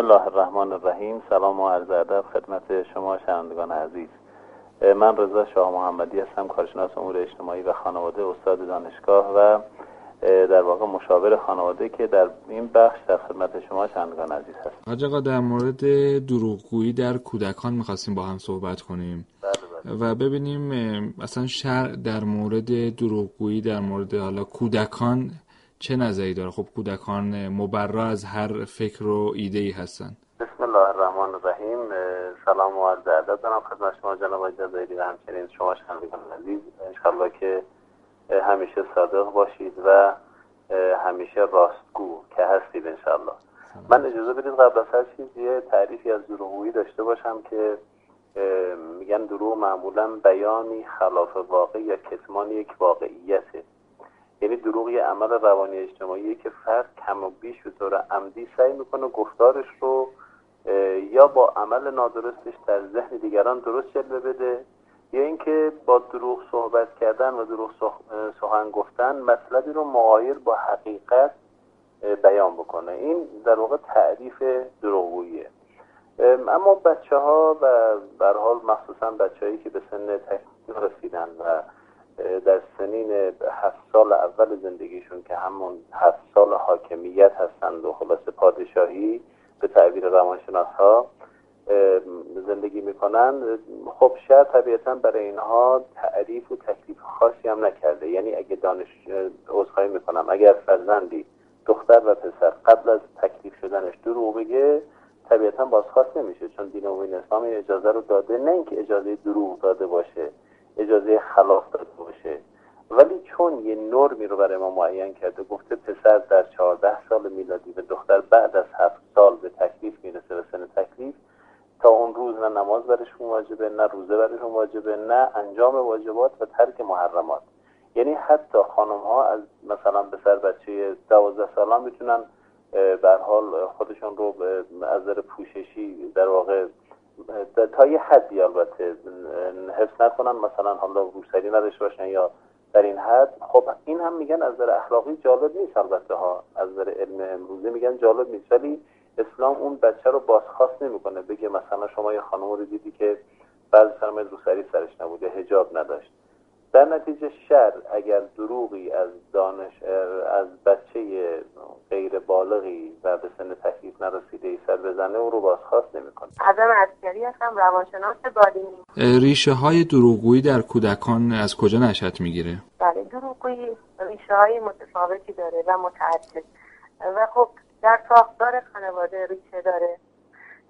الله الرحمن الرحیم سلام و عرض ادب خدمت شما شنوندگان عزیز. من رضا شاه محمدی هستم کارشناس امور اجتماعی و خانواده استاد دانشگاه و در واقع مشاور خانواده که در این بخش در خدمت شما شنوندگان عزیز هستم. حاج آقا در مورد دروغگویی در کودکان می‌خواستیم با هم صحبت کنیم. بله بله. و ببینیم اصلا شرع در مورد دروغگویی در مورد حالا کودکان چه نظری داره؟ خب کودکان مبرا از هر فکر و ایده ای هستن. بسم الله الرحمن الرحیم. سلام و عرض ادب دارم خدمت شما جناب جزایری و همچنین شما شنوندگان عزیز. انشالله که همیشه صادق باشید و همیشه راستگو که هستید انشالله من اجازه بدید قبل از هر چیز یه تعریفی از دروغگویی داشته باشم که میگن دروغ معمولا بیانی خلاف واقع یا کتمان یک واقعیته. یعنی دروغ یه عمل روانی اجتماعی که فرد کم و بیش به طور عمدی سعی می‌کنه گفتارش رو یا با عمل نادرستش در ذهن دیگران درست جلوه بده یا اینکه با دروغ صحبت کردن و دروغ سخن گفتن مطلبی رو مغایر با حقیقت بیان بکنه. این در واقع تعریف دروغگوییه. اما بچه ها و حال مخصوصا بچههایی که به سن تکمیل رسیدن و در سنین هفت سال اول زندگیشون که همون هفت سال حاکمیت هستند و خلاص پادشاهی به تعبیر روانشناس ها زندگی می‌کنن. خب شاید طبیعتا برای اینها تعریف و تکلیف خاصی هم نکرده. یعنی اگه دانش عذرخواهی می‌کنم اگر فرزندی دختر و پسر قبل از تکلیف شدنش دروغ بگه طبیعتا بازخواست نمیشه. چون دین و اسلام اجازه رو داده نه اینکه اجازه دروغ داده باشه اجازه خلاف داده چون یه نرمی رو برای ما معین کرده گفته پسر در چهارده سال میلادی به دختر بعد از هفت سال به تکلیف می‌رسه به سن تکلیف. تا اون روز نه نماز برشون واجبه نه روزه برشون واجبه نه انجام واجبات و ترک محرمات. یعنی حتی خانم ها از مثلا سر بچه دوازده سالان می‌تونن به حال خودشون رو از نظر پوششی در واقع تا یه حدی البته حفظ نکنن. مثلا حالا روسری نداشته باشن یا در این حد خب این هم میگن از نظر اخلاقی جالب نیست البته ها. از نظر علم امروزی میگن جالب نیست. ولی اسلام اون بچه رو بازخواست نمی‌کنه. بگه مثلا شما یه خانم رو دیدی که بعضی فرمایید روسری سرش نبوده هجاب نداشت. در نتیجه شر اگر دروغی از دانش از بچه بالغی و به سن تکلیف نرسیده ای سر بزنه او رو بازخواست نمی‌کنه. ازم عسکری هستم روانشناس بادینی ریشه های دروغگویی در کودکان از کجا نشأت می‌گیره؟ بله دروغگویی ریشه های متفاوتی داره و متعدد. و خب در ساختار خانواده ریشه داره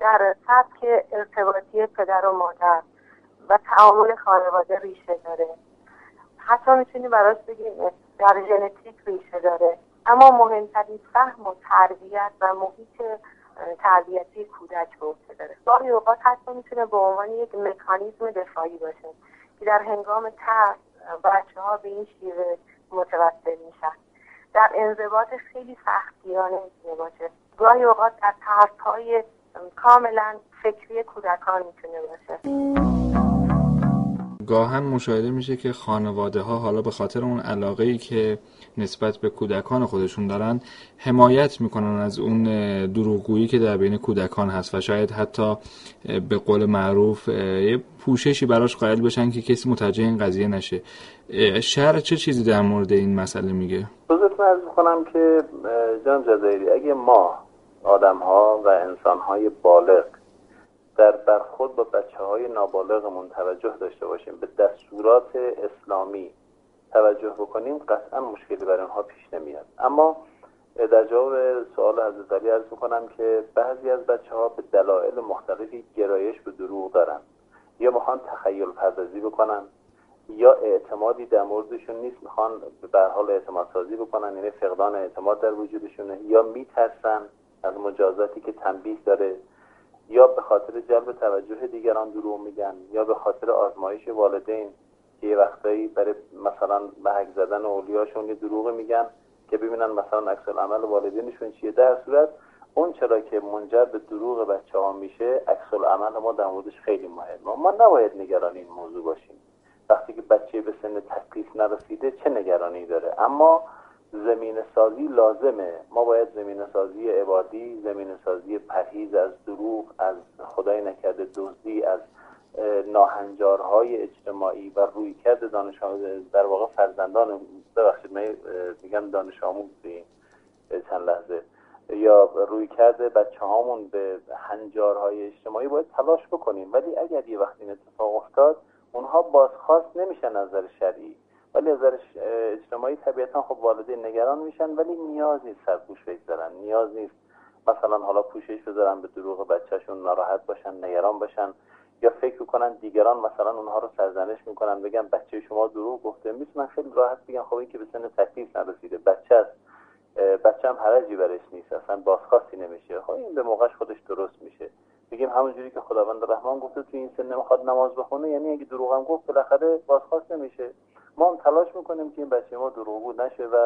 در سبک ارتباطی پدر و مادر و تعامل خانواده ریشه داره. حتی می‌تونیم براش بگیم در ژنتیک ریشه داره. اما مهمترین فهم و تربیت و محیط تربیتی کودک به عهده داره. گاهی اوقات حتی می‌تونه به عنوان یک مکانیزم دفاعی باشه که در هنگام ترس بچه ها به این شیوه متوسل میشن. در انضباط خیلی سختگیرانه می‌تونه باشه. گاهی اوقات در ترس های کاملا فکری کودکان می‌تونه باشه. گاهن مشاهده میشه که خانواده ها حالا به خاطر اون علاقه ای که نسبت به کودکان خودشون دارن حمایت می‌کنن از اون دروغگویی که در بین کودکان هست و شاید حتی به قول معروف یه پوششی براش قائل بشن که کسی متوجه این قضیه نشه شهر چه چیزی در مورد این مسئله میگه؟ بزرگتون ارز می‌کنم که جان جزایری اگه ما آدم ها و انسان های بالغ در برخورد با بچه های نابالغمون توجه داشته باشیم به دستورات اسلامی توجه بکنیم قطعا مشکلی برای اونها پیش نمیاد. اما در جواب سوال حضرت علی ارز می‌کنم که بعضی از بچه ها به دلایل مختلفی گرایش به دروغ دارن. یا می‌خوان تخیل پردازی بکنن یا اعتمادی در موردشون نیست می‌خوان به حال اعتماد سازی بکنن یعنی فقدان اعتماد در وجودشونه یا میترسن از مجازاتی که تنبیه داره. یا به خاطر جلب توجه دیگران دروغ میگن یا به خاطر آزمایش والدین که یه وقتایی برای مثلا محک زدن اولیاشون یه دروغ میگن که ببینن مثلا عکس عمل والدینشون چیه. در صورت اون چرا که منجر به دروغ بچه ها میشه عکس عمل ما در موردش خیلی مهمه. ما نباید نگران این موضوع باشیم. وقتی که بچه به سن تکلیف نرسیده چه نگرانی داره؟ اما زمین سازی لازمه. ما باید زمین سازی عبادی زمین سازی پرهیز از دزدی از ناهنجارهای اجتماعی و رویکرد دانش در واقع فرزندان ببخشید من میگم دانش آموز چند لحظه یا روی کرده بچه هامون به هنجارهای اجتماعی باید تلاش بکنیم. ولی اگر یه وقتی این اتفاق افتاد اونها بازخواست نمیشن از نظر شرعی. ولی از نظر اجتماعی طبیعتا خب والدین نگران میشن ولی نیاز نیست سرپوش بگذارن. نیاز نیست مثلا حالا پوشش بذارن به دروغ بچهشون ناراحت باشن نگران باشن. یا فکر کنن دیگران مثلا اونها رو سرزنش می‌کنن بگن بچه شما دروغ گفته. می‌تونن خیلی راحت بگن خب این که به سن تکلیف نرسیده. بچه است. بچه هم حرجی برش نیست. اصلا بازخواستی نمیشه. خب این به موقعش خودش درست میشه. بگیم همونجوری که خداوند رحمان گفته تو این سن نمی‌خواد نماز بخونه یعنی اگه دروغ هم گفت بالاخره بازخواست نمیشه. ما هم تلاش می‌کنیم که این بچه ما دروغگو نشه و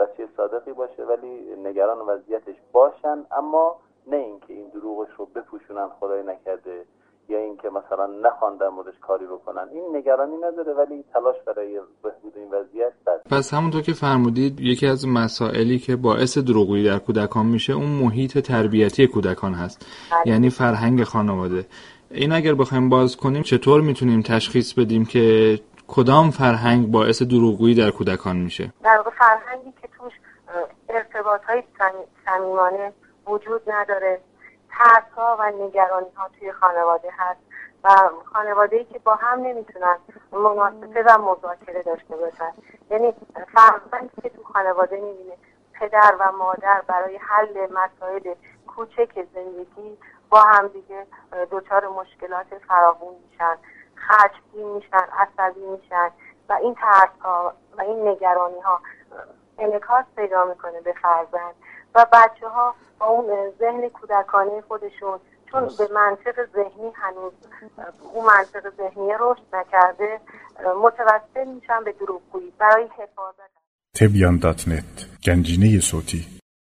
بچه صادقی باشه ولی نگران وضعیتش باشن. اما نه اینکه این دروغش رو بپوشونن خدای نکرده یا اینکه مثلا نخوان در موردش کاری بکنن. این نگرانی نداره ولی تلاش برای بهبود این وضعیت بد. پس همونطور که فرمودید یکی از مسائلی که باعث دروغگویی در کودکان میشه اون محیط تربیتی کودکان هست. بله. یعنی فرهنگ خانواده. این اگر بخوایم باز کنیم چطور می‌تونیم تشخیص بدیم که کدام فرهنگ باعث دروغگویی در کودکان میشه؟ در واقع فرهنگی که توش ارتباط های صمیمانه وجود نداره. ترس ها و نگرانی ها توی خانواده هست و خانواده ای که با هم نمی‌تونن مناسبه و مذاکره داشته باشن. یعنی فرزندی که تو خانواده می‌بینه پدر و مادر برای حل مسائل کوچک زندگی با هم دیگه دچار مشکلات فراوون میشن. خشمگین میشن عصبی میشن و این ترس ها و این نگرانی ها انعکاس پیدا می‌کنه به فرزند. و بچه ها با اون ذهن کودکانه خودشون چون به منطق ذهنی هنوز اون منطق ذهنی رشد نکرده متوسل میشن به دروغگویی. برای حفاظت. تبیان دات نت گنجینه صوتی.